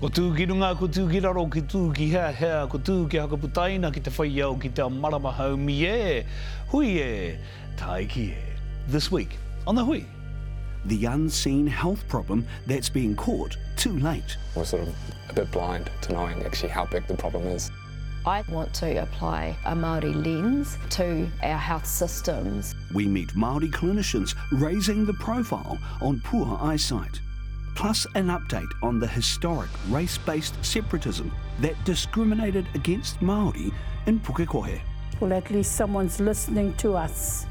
Ko tū ki runga, ko tū ki raro, ki tū ki hea hea, ko tū ki haka putaina ki te whai au ki te marama haumi e. Hui e, tai ki e. This week on The Hui. The unseen health problem that's being caught too late. We're sort of a bit blind to knowing actually how big the problem is. I want to apply a Māori lens to our health systems. We meet Māori clinicians raising the profile on poor eyesight. Plus an update on the historic race-based separatism that discriminated against Māori in Pukekohe. Well, at least someone's listening to us.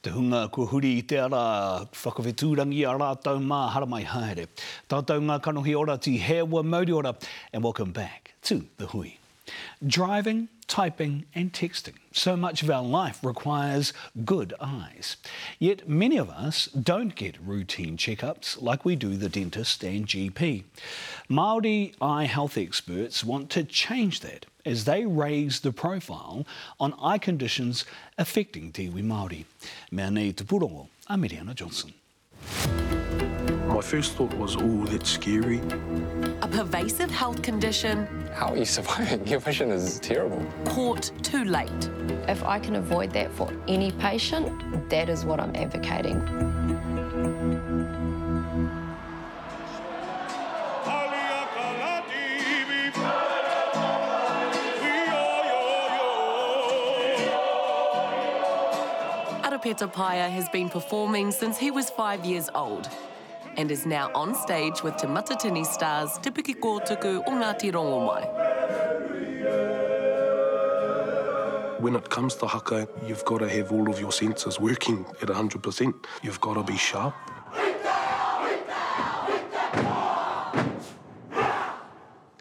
Te hunga kua huri i te ara whakawhetūrangi a rātou mā hara mai haere. Tātou ngā kanohi ora ti hewa mauri ora and welcome back to The Hui. Driving, typing and texting. So much of our life requires good eyes. Yet many of us don't get routine checkups like we do the dentist and GP. Māori eye health experts want to change that as they raise the profile on eye conditions affecting te iwi Māori. Mea te purongo, a Miriana Johnson. My first thought was, oh, that's scary. A pervasive health condition How are you surviving? Your vision is terrible. caught too late. If I can avoid that for any patient, that is what I'm advocating. Arapeta Paia has been performing since he was five years old and is now on stage with Te Matatini stars Te Piki Kōtuku o Ngāti Rongomai. When it comes to haka, you've got to have all of your senses working at 100%. You've got to be sharp.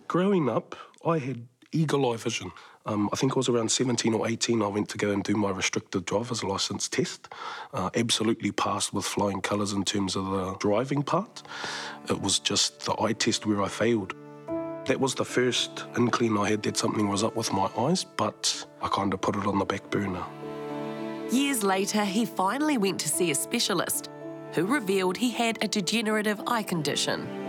Growing up, I had eagle eye vision. Um, I think I was around 17 or 18. I went to go and do my restricted driver's license test. Uh, absolutely passed with flying colours in terms of the driving part. It was just the eye test where I failed. That was the first inkling I had that something was up with my eyes, but I kind of put it on the back burner. Years later, he finally went to see a specialist who revealed he had a degenerative eye condition.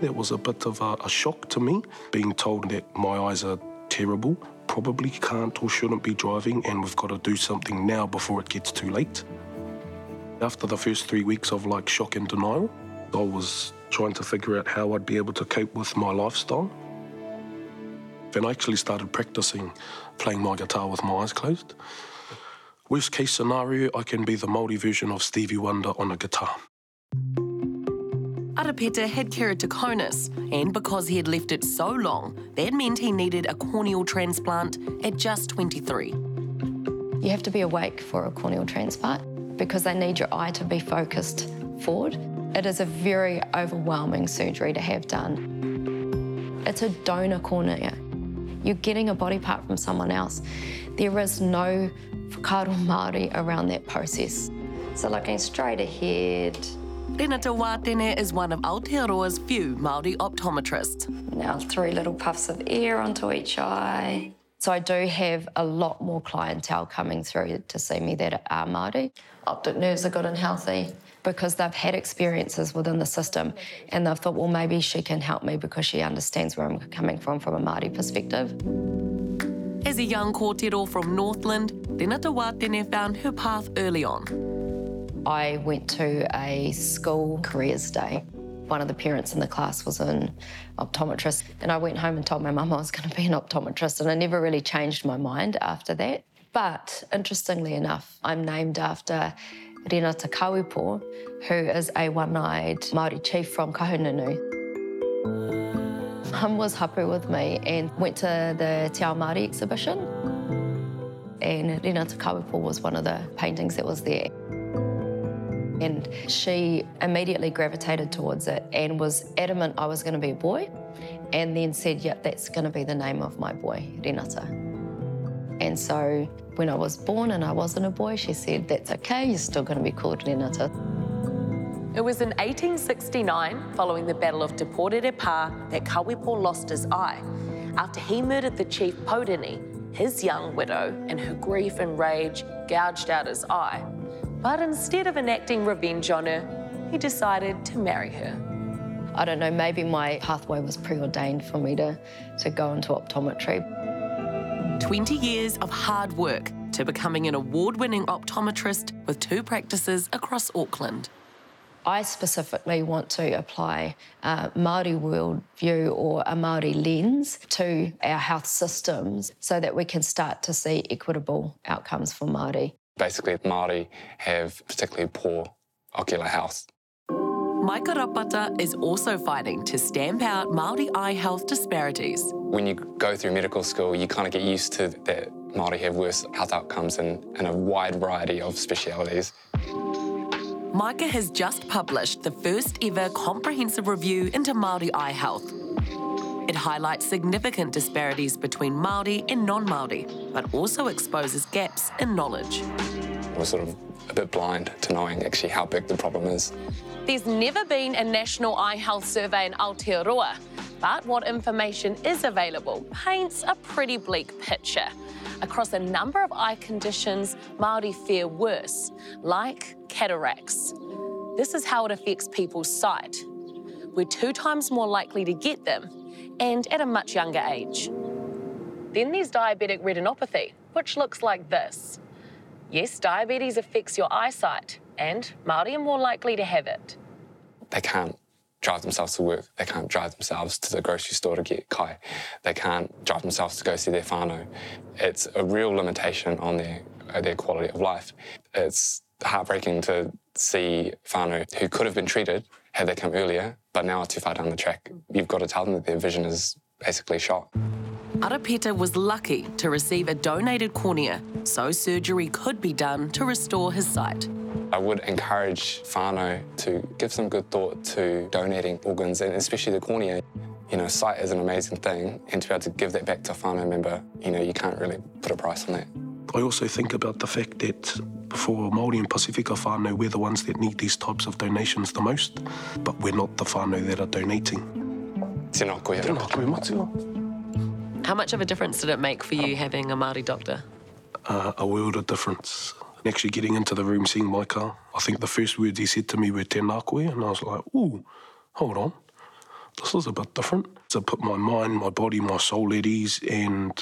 That was a bit of a, a shock to me, being told that my eyes are terrible, probably can't or shouldn't be driving, and we've got to do something now before it gets too late. After the first three weeks of like shock and denial, I was trying to figure out how I'd be able to cope with my lifestyle. Then I actually started practicing playing my guitar with my eyes closed. Worst case scenario, I can be the Māori version of Stevie Wonder on a guitar. Arapeta had keratoconus, and because he had left it so long, that meant he needed a corneal transplant at just 23. You have to be awake for a corneal transplant because they need your eye to be focused forward. It is a very overwhelming surgery to have done. It's a donor cornea. You're getting a body part from someone else. There is no whakaaro Māori around that process. So looking straight ahead, Renata Watene is one of Aotearoa's few Māori optometrists. now three little puffs of air onto each eye. So I do have a lot more clientele coming through to see me that are Māori. Optic nerves are good and healthy because they've had experiences within the system and they've thought, well, maybe she can help me because she understands where I'm coming from from a Māori perspective. As a young kōtiro from Northland, Renata Watene found her path early on. I went to a school careers day. One of the parents in the class was an optometrist, and I went home and told my mum I was going to be an optometrist, and I never really changed my mind after that. But interestingly enough, I'm named after Renata Kawepo, who is a one-eyed Māori chief from Kahungunu. Mum was hapu with me and went to the Te Ao Māori exhibition. And Renata Kawepo was one of the paintings that was there. And she immediately gravitated towards it and was adamant I was going to be a boy, and then said, Yep, that's going to be the name of my boy, Renata. And so when I was born and I wasn't a boy, she said, That's okay, you're still going to be called Renata. It was in 1869, following the Battle of Te Pā, that Kawepo lost his eye. After he murdered the chief Podini, his young widow and her grief and rage gouged out his eye. But instead of enacting revenge on her, he decided to marry her. I don't know, maybe my pathway was preordained for me to, to go into optometry. 20 years of hard work to becoming an award winning optometrist with two practices across Auckland. I specifically want to apply a Māori worldview or a Māori lens to our health systems so that we can start to see equitable outcomes for Māori. Basically, Māori have particularly poor ocular health. Maika Rapata is also fighting to stamp out Māori eye health disparities. When you go through medical school, you kind of get used to that Māori have worse health outcomes in, in a wide variety of specialities. Maika has just published the first ever comprehensive review into Māori eye health. It highlights significant disparities between Māori and non-Māori, but also exposes gaps in knowledge. We're sort of a bit blind to knowing actually how big the problem is. There's never been a national eye health survey in Aotearoa, but what information is available paints a pretty bleak picture. Across a number of eye conditions, Māori fare worse, like cataracts. This is how it affects people's sight. We're two times more likely to get them, and at a much younger age. Then there's diabetic retinopathy, which looks like this. Yes, diabetes affects your eyesight, and Māori are more likely to have it. They can't drive themselves to work. They can't drive themselves to the grocery store to get kai. They can't drive themselves to go see their whānau. It's a real limitation on their, their quality of life. It's heartbreaking to see whānau who could have been treated had they come earlier, but now are too far down the track. Mm. You've got to tell them that their vision is basically shot. Arapeta was lucky to receive a donated cornea, so surgery could be done to restore his sight. I would encourage whānau to give some good thought to donating organs, and especially the cornea. You know, sight is an amazing thing, and to be able to give that back to a whānau member, you know, you can't really put a price on that. I also think about the fact that for Māori and Pacifica whānau, we're the ones that need these types of donations the most, but we're not the whānau that are donating. Tēnā koe. Tēnā koe matua. How much of a difference did it make for you having a Māori doctor? Uh, a world of difference. And Actually getting into the room, seeing my car, I think the first words he said to me were tēnā koe, and I was like, ooh, hold on. This is a bit different. To put my mind, my body, my soul at ease, and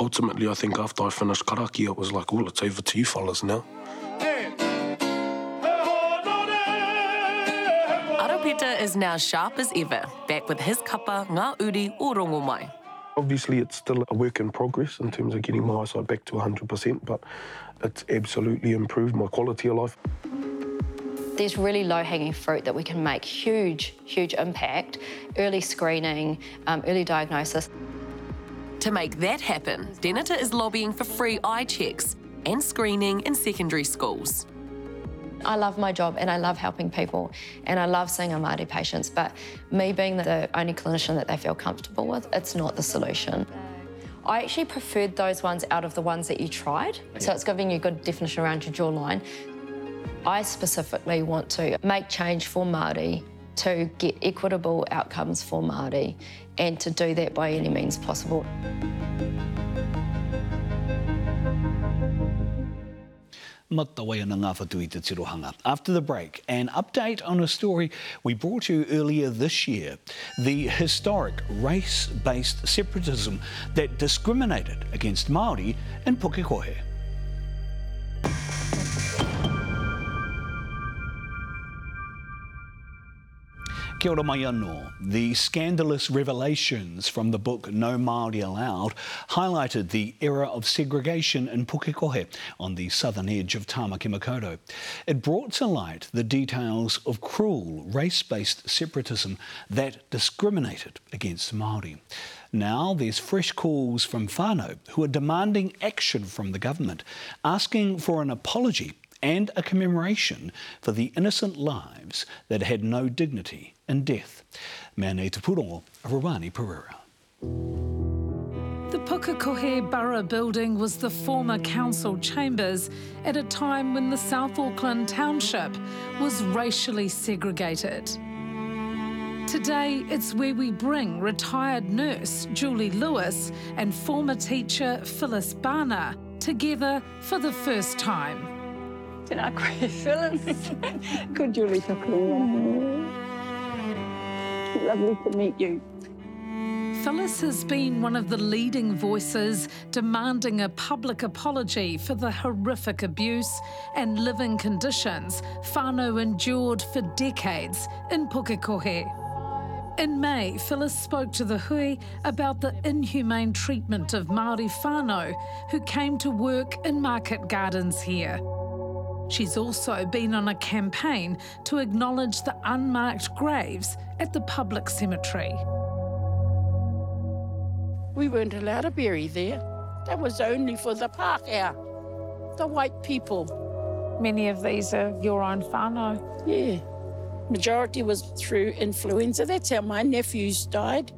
ultimately, I think after I finished karakia, it was like, well, it's over to you fellas now. Arapeta is now sharp as ever, back with his kapa ngā uri o Rongomai. Obviously, it's still a work in progress in terms of getting my eyesight back to 100%, but it's absolutely improved my quality of life. There's really low hanging fruit that we can make huge, huge impact. Early screening, um, early diagnosis. To make that happen, Renata is lobbying for free eye checks and screening in secondary schools. I love my job and I love helping people and I love seeing our Māori patients, but me being the only clinician that they feel comfortable with, it's not the solution. I actually preferred those ones out of the ones that you tried. So it's giving you a good definition around your jawline. I specifically want to make change for Māori to get equitable outcomes for Māori and to do that by any means possible. After the break, an update on a story we brought you earlier this year the historic race based separatism that discriminated against Māori in Pukekohe. Kia ora mai anō. The scandalous revelations from the book No Māori Allowed highlighted the era of segregation in Pukekohe on the southern edge of Tamaki Makaurau. It brought to light the details of cruel race-based separatism that discriminated against Māori. Now there's fresh calls from whānau who are demanding action from the government, asking for an apology and a commemoration for the innocent lives that had no dignity in death. Mea nei te Rawani Pereira. The Pukekohe Borough building was the former council chambers at a time when the South Auckland township was racially segregated. Today, it's where we bring retired nurse Julie Lewis and former teacher Phyllis Barner together for the first time. Tēnā koe, Phyllis. Good Julie Tuckling. Lovely to meet you. Phyllis has been one of the leading voices demanding a public apology for the horrific abuse and living conditions whānau endured for decades in Pukekohe. In May, Phyllis spoke to the Hui about the inhumane treatment of Māori whānau who came to work in market gardens here. She's also been on a campaign to acknowledge the unmarked graves at the public cemetery. We weren't allowed to bury there. That was only for the Pākehā, the white people. Many of these are your own whānau. Yeah. Majority was through influenza. That's how my nephews died.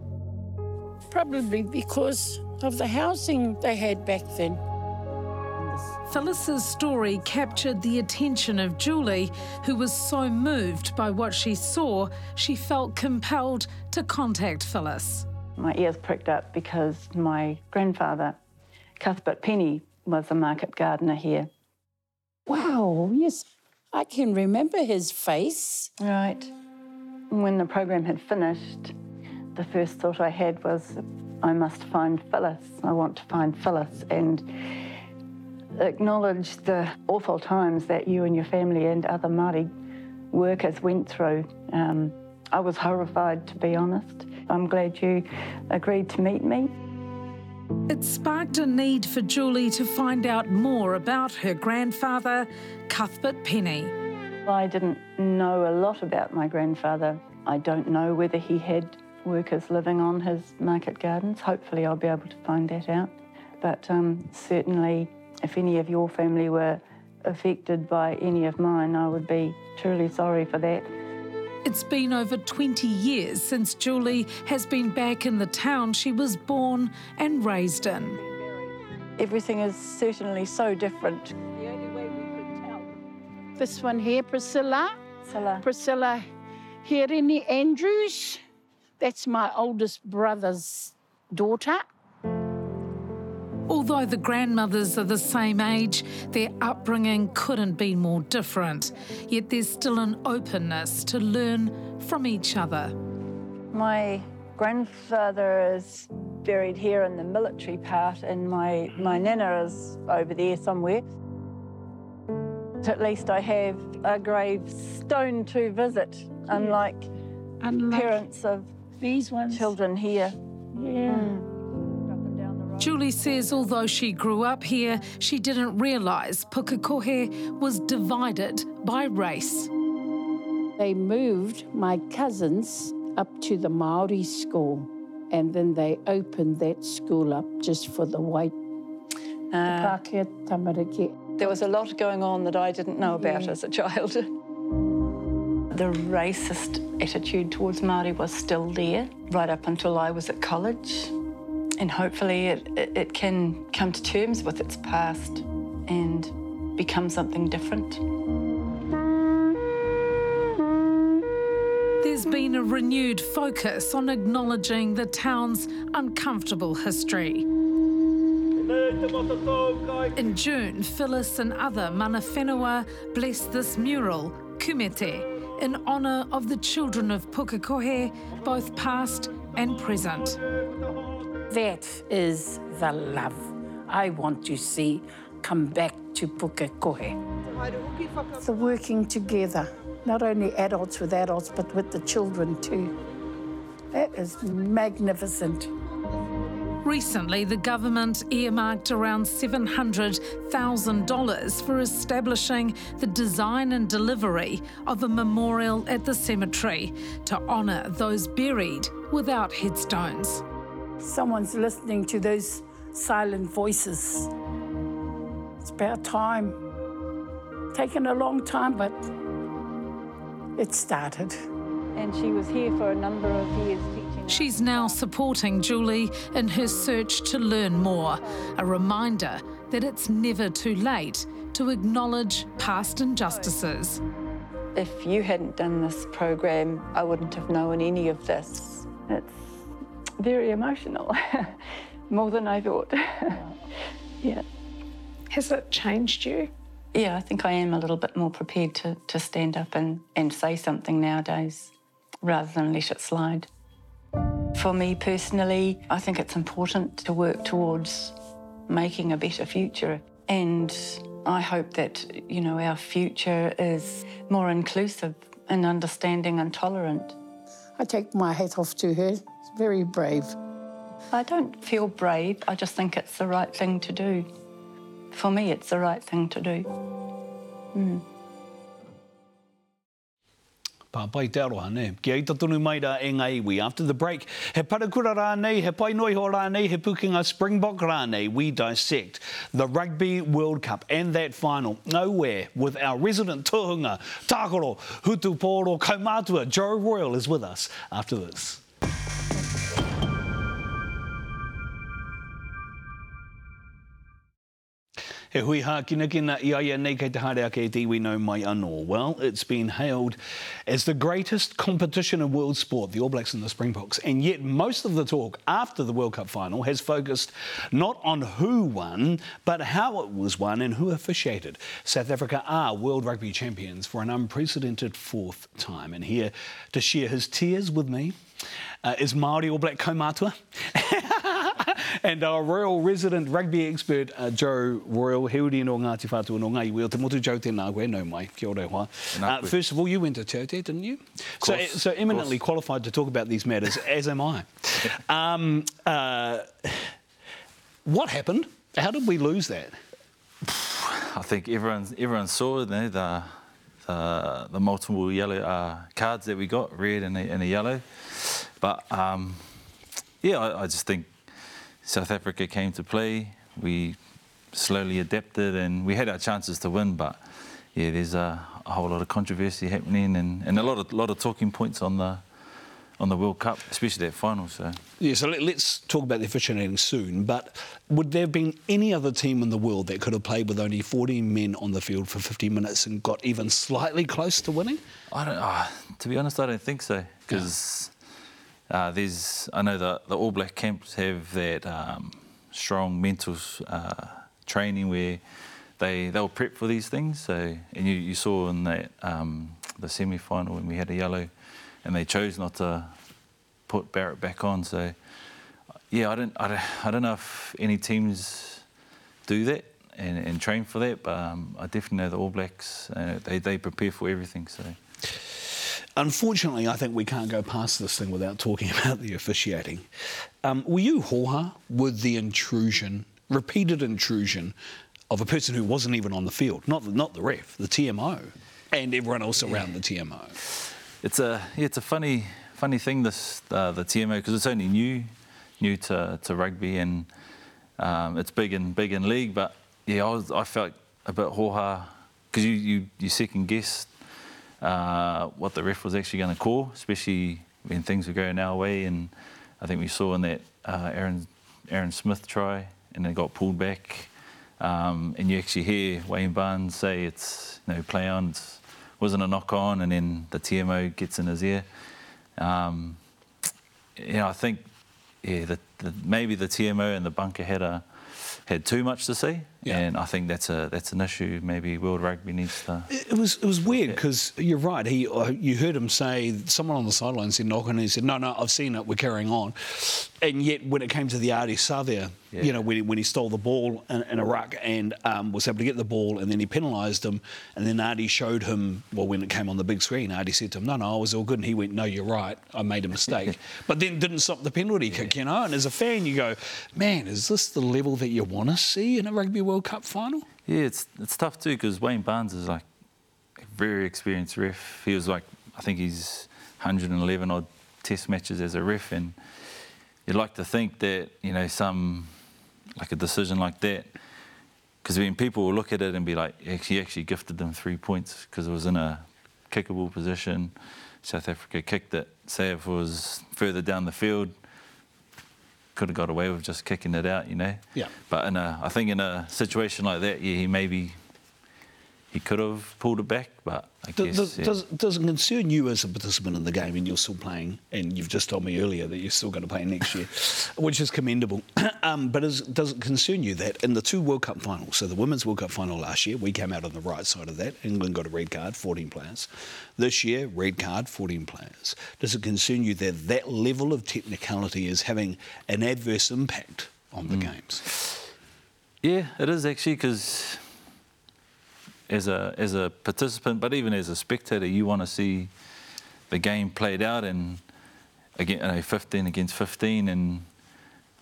Probably because of the housing they had back then. Phyllis's story captured the attention of Julie, who was so moved by what she saw, she felt compelled to contact Phyllis. My ears pricked up because my grandfather, Cuthbert Penny, was a market gardener here. Wow, yes. I can remember his face. Right. When the program had finished, the first thought I had was, I must find Phyllis. I want to find Phyllis and acknowledge the awful times that you and your family and other Māori workers went through. Um, I was horrified, to be honest. I'm glad you agreed to meet me. It sparked a need for Julie to find out more about her grandfather, Cuthbert Penny. I didn't know a lot about my grandfather. I don't know whether he had workers living on his market gardens. Hopefully, I'll be able to find that out. But um, certainly, if any of your family were affected by any of mine, I would be truly sorry for that. It's been over 20 years since Julie has been back in the town she was born and raised in. Everything is certainly so different. The only way we could tell. This one here, Priscilla. Priscilla. Priscilla Hirini Andrews. That's my oldest brother's daughter. Although the grandmothers are the same age, their upbringing couldn't be more different. Yet there's still an openness to learn from each other. My grandfather is buried here in the military part, and my, my nana is over there somewhere. At least I have a gravestone to visit, unlike Unlike parents of these ones. children here. Yeah. Mm. Julie says although she grew up here, she didn't realise Pukekohe was divided by race. They moved my cousins up to the Maori school, and then they opened that school up just for the white Uh, Pākehā there was a lot going on that I didn't know about as a child. The racist attitude towards Māori was still there right up until I was at college. And hopefully it, it, it can come to terms with its past and become something different. There's been a renewed focus on acknowledging the town's uncomfortable history. In June, Phyllis and other mana whenua blessed this mural, Kumete, in honour of the children of Pukekohe, both past and present. That is the love I want to see come back to Pukekohe. The working together, not only adults with adults, but with the children too. That is magnificent. Recently, the government earmarked around $700,000 for establishing the design and delivery of a memorial at the cemetery to honour those buried without headstones. Someone's listening to those silent voices. It's about time. Taken a long time, but it started. And she was here for a number of years teaching. She's now supporting Julie in her search to learn more, a reminder that it's never too late to acknowledge past injustices. If you hadn't done this program, I wouldn't have known any of this. It's very emotional, more than I thought. yeah. Has it changed you? Yeah, I think I am a little bit more prepared to, to stand up and, and say something nowadays rather than let it slide. For me personally, I think it's important to work towards making a better future. And I hope that, you know, our future is more inclusive and understanding and tolerant. I take my hat off to her. It's very brave. I don't feel brave, I just think it's the right thing to do. For me, it's the right thing to do. Mm. Pāpai te aroha, ne? Kia aita tonu mai rā e ngā iwi. After the break, he parakura rā nei, he pai noi ho rā nei, he pukinga Springbok rā nei, we dissect the Rugby World Cup and that final nowhere with our resident tohunga, Tākoro, Hutu Pōro, Kaumātua, Joe Royal is with us after this. He hui hā kina kina i aia nei kei te haere ake te iwi no mai anō. Well, it's been hailed as the greatest competition in world sport, the All Blacks and the Springboks. And yet most of the talk after the World Cup final has focused not on who won, but how it was won and who officiated. South Africa are world rugby champions for an unprecedented fourth time. And here to share his tears with me uh, is Māori All Black Kaumātua. and our royal resident rugby expert, uh, Joe Royal, he uri no Ngāti Whātua no Ngai Wheel. Te motu Joe tēnā koe, no mai, kia ora hoa. Uh, first of all, you went to Te didn't you? So, so eminently qualified to talk about these matters, as am I. Um, uh, what happened? How did we lose that? I think everyone everyone saw you know, the, the the multiple yellow uh, cards that we got, red and a, and a yellow. But um, yeah, I, I just think South Africa came to play. We slowly adapted and we had our chances to win, but yeah, there's a, a whole lot of controversy happening and, and a lot of lot of talking points on the on the World Cup, especially that final. So Yeah, so let, us talk about the officiating soon. But would there have been any other team in the world that could have played with only 14 men on the field for 50 minutes and got even slightly close to winning? I don't. Uh, to be honest, I don't think so because uh, there's. I know the the All Black camps have that um, strong mental uh, training where they they'll prep for these things. So and you, you saw in that um, the semi final when we had a yellow, and they chose not to put Barrett back on. So yeah, I don't I don't, I don't know if any teams do that. And, and train for that, but um, I definitely know the All Blacks. Uh, they they prepare for everything. So Unfortunately, I think we can't go past this thing without talking about the officiating. Um, were you hoha with the intrusion, repeated intrusion, of a person who wasn't even on the field, not the, not the ref, the TMO, and everyone else around the TMO? It's a it's a funny funny thing this uh, the TMO because it's only new new to, to rugby and um, it's big in big in league, but yeah, I was I felt a bit hoha because you, you you second guess uh, what the ref was actually going to call, especially when things were going our way. And I think we saw in that uh, Aaron, Aaron Smith try, and it got pulled back. Um, and you actually hear Wayne Barnes say it's you know play on, it wasn't a knock on, and then the TMO gets in his ear. Um, you know, I think yeah, the, the, maybe the TMO and the bunker had a had too much to say, yeah. and I think that's a that's an issue. Maybe World Rugby needs to. It was it was weird because you're right. He uh, you heard him say someone on the sideline said knock, and he said no no I've seen it. We're carrying on, and yet when it came to the Ardie Savea, yeah. you know when he, when he stole the ball in, in a ruck and um, was able to get the ball, and then he penalised him, and then Ardie showed him well when it came on the big screen. Ardie said to him no no I was all good, and he went no you're right I made a mistake, but then didn't stop the penalty yeah. kick. You know, and as a fan you go man is this the level that you want to see in a Rugby World Cup final? Yeah, it's it's tough too because Wayne Barnes is like a very experienced ref. He was like I think he's 111 odd Test matches as a ref, and you'd like to think that you know some like a decision like that. Because I mean, people will look at it and be like, he actually gifted them three points because it was in a kickable position. South Africa kicked it. Say if it was further down the field, could have got away with just kicking it out, you know. Yeah. But in a, I think in a situation like that, yeah, he maybe he could have pulled it back, but I Does, guess does, yeah. does, does it concern you as a participant in the game and you're still playing, and you've just told me earlier that you're still going to play next year, which is commendable. um, but is, does it concern you that in the two World Cup finals, so the Women's World Cup final last year, we came out on the right side of that, England got a red card, 14 players. This year, red card, 14 players. Does it concern you that that level of technicality is having an adverse impact on the games? Yeah, it is actually because as a as a participant, but even as a spectator, you want to see the game played out and again, you know, 15 against 15. And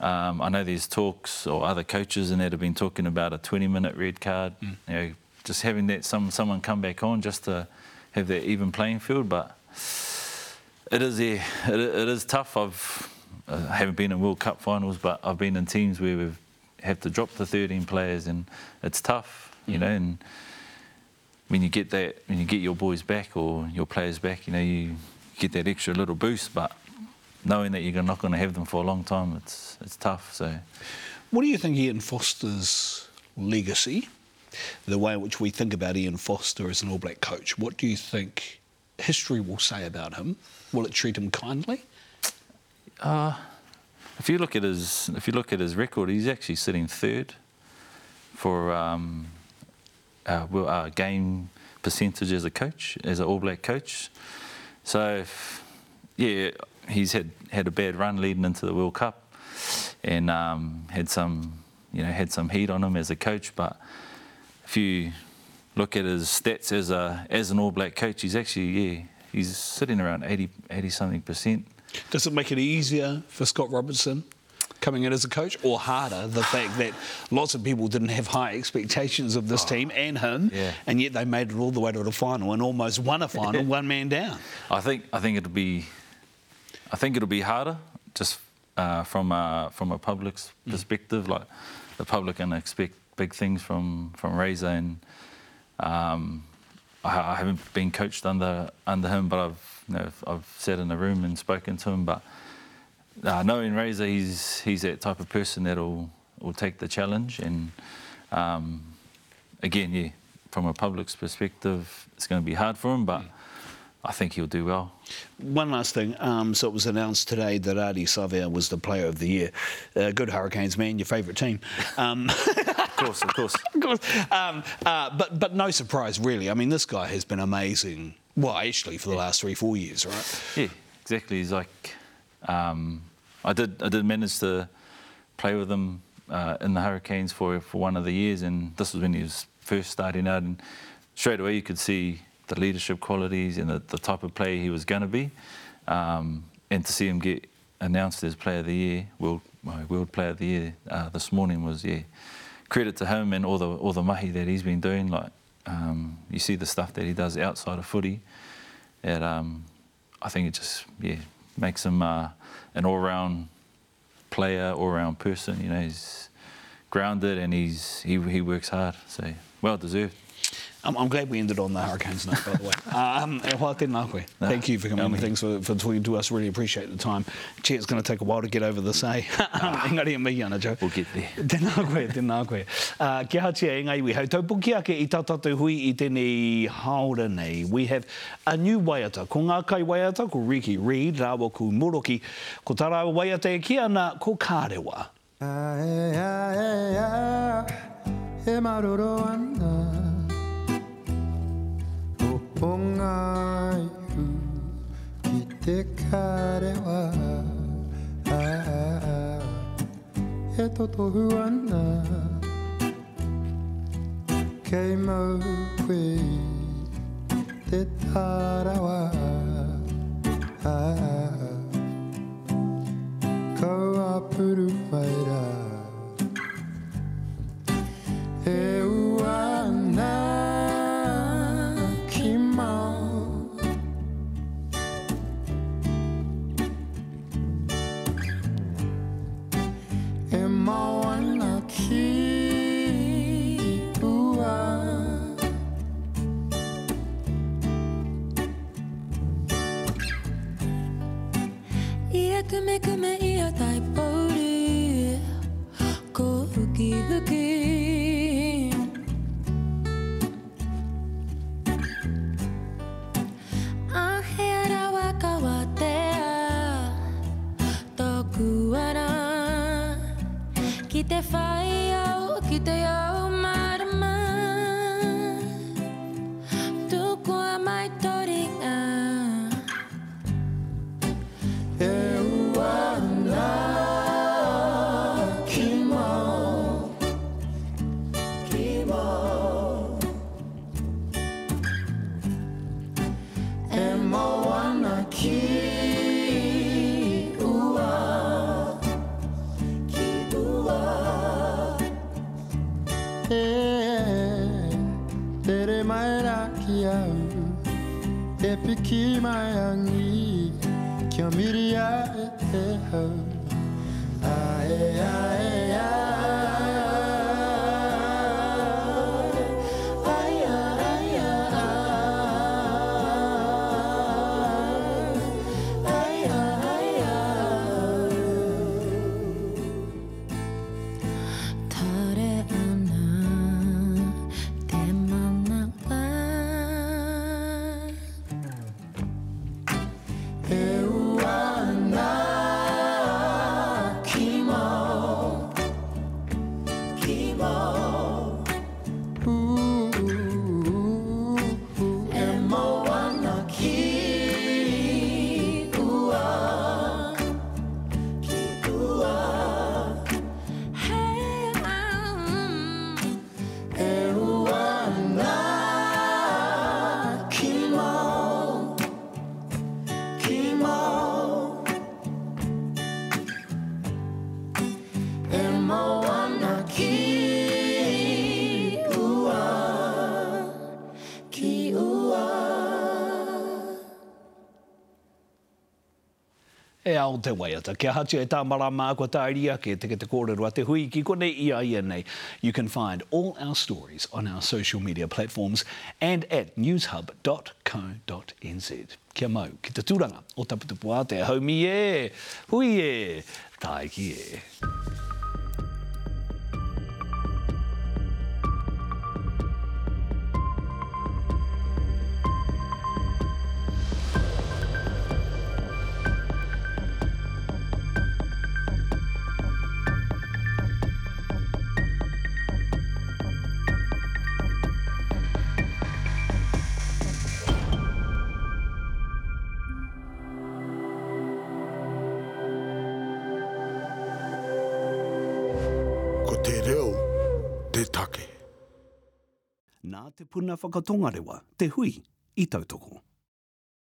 um, I know there's talks or other coaches and that have been talking about a 20 minute red card. You know, just having that some someone come back on just to have that even playing field, but. It is, yeah, it, it is tough. I've uh, haven't been in World Cup finals, but I've been in teams where we've have to drop the 13 players, and it's tough, you know. And when you get that, when you get your boys back or your players back, you know, you get that extra little boost. But knowing that you're not going to have them for a long time, it's it's tough. So What do you think Ian Foster's legacy, the way in which we think about Ian Foster as an All Black coach, what do you think history will say about him? Will it treat him kindly? if you look at his if you look at his record, he's actually sitting third for um, uh, well, uh, game percentage as a coach, as an All Black coach. So, if- yeah, he's had had a bad run leading into the World Cup, and um, had some you know had some heat on him as a coach. But if you look at his stats as a as an All Black coach, he's actually yeah he's sitting around 80 80 something percent. Does it make it easier for Scott Robertson coming in as a coach, or harder the fact that lots of people didn't have high expectations of this team and him, yeah. and yet they made it all the way to the final and almost won a final, one man down? I think I think it'll be I think it'll be harder just uh, from a, from a public's perspective. Like the public can expect big things from from Razor, and um, I, haven't been coached under under him, but I've you know, I've- I've sat in the room and spoken to him. But uh, knowing Razor, he's he's that type of person that'll will take the challenge, and um, again, yeah, from a public's perspective, it's going to be hard for him, but. I think he'll do well. One last thing. Um, so it was announced today that Ardie Savea was the Player of the Year. Uh, good Hurricanes man, your favourite team. Um, Of course, of course. of course. Um, uh, but but no surprise, really. I mean, this guy has been amazing. Well, actually, for the last three, four years, right? Yeah, exactly. He's like, um, I did, I did manage to play with him uh, in the Hurricanes for for one of the years, and this was when he was first starting out, and straight away you could see the leadership qualities and the, the type of player he was going to be, um, and to see him get announced as Player of the Year, World well, World Player of the Year uh, this morning was yeah, credit to him and all the all the mahi that he's been doing. Like um, you see the stuff that he does outside of footy, that um, I think it just yeah makes him uh, an all-round player, all-round person. You know, he's grounded and he's he, he works hard. So well deserved. I'm, I'm glad we ended on the Hurricanes note, by the way. Um, e hoa tēnā koe. Thank you for coming. Yummy. Thanks for, for talking to us. Really appreciate the time. Gee, it's going to take a while to get over this, eh? Engari e mihi ana, Joe. We'll get there. Tēnā koe, tēnā koe. Uh, kia hatia e ngai. Tau puki ake i tā tātou hui i tēnei haora nei. We have a new waiata. Ko ngā kai waiata, ko Ricky Reid, rāwa ko Moroki. Ko tā rāwa waiata e kia ana, ko Kārewa. Ae, ae, ae, e maroro ana O ponga iu i te karewa Ae, e totohu ana Kei mau koe i te tarawa Ae, Kaua puru mai rā. E uana. Oh. O te waiata. Kia hatu e tā marama kua tāria ke te te kōrero a te hui ki kone ia ia nei. You can find all our stories on our social media platforms and at newshub.co.nz. Kia mau ki te tūranga o taputupu a te haumi e, hui e, tai ki e. whakatongarewa, te hui, i tautoko.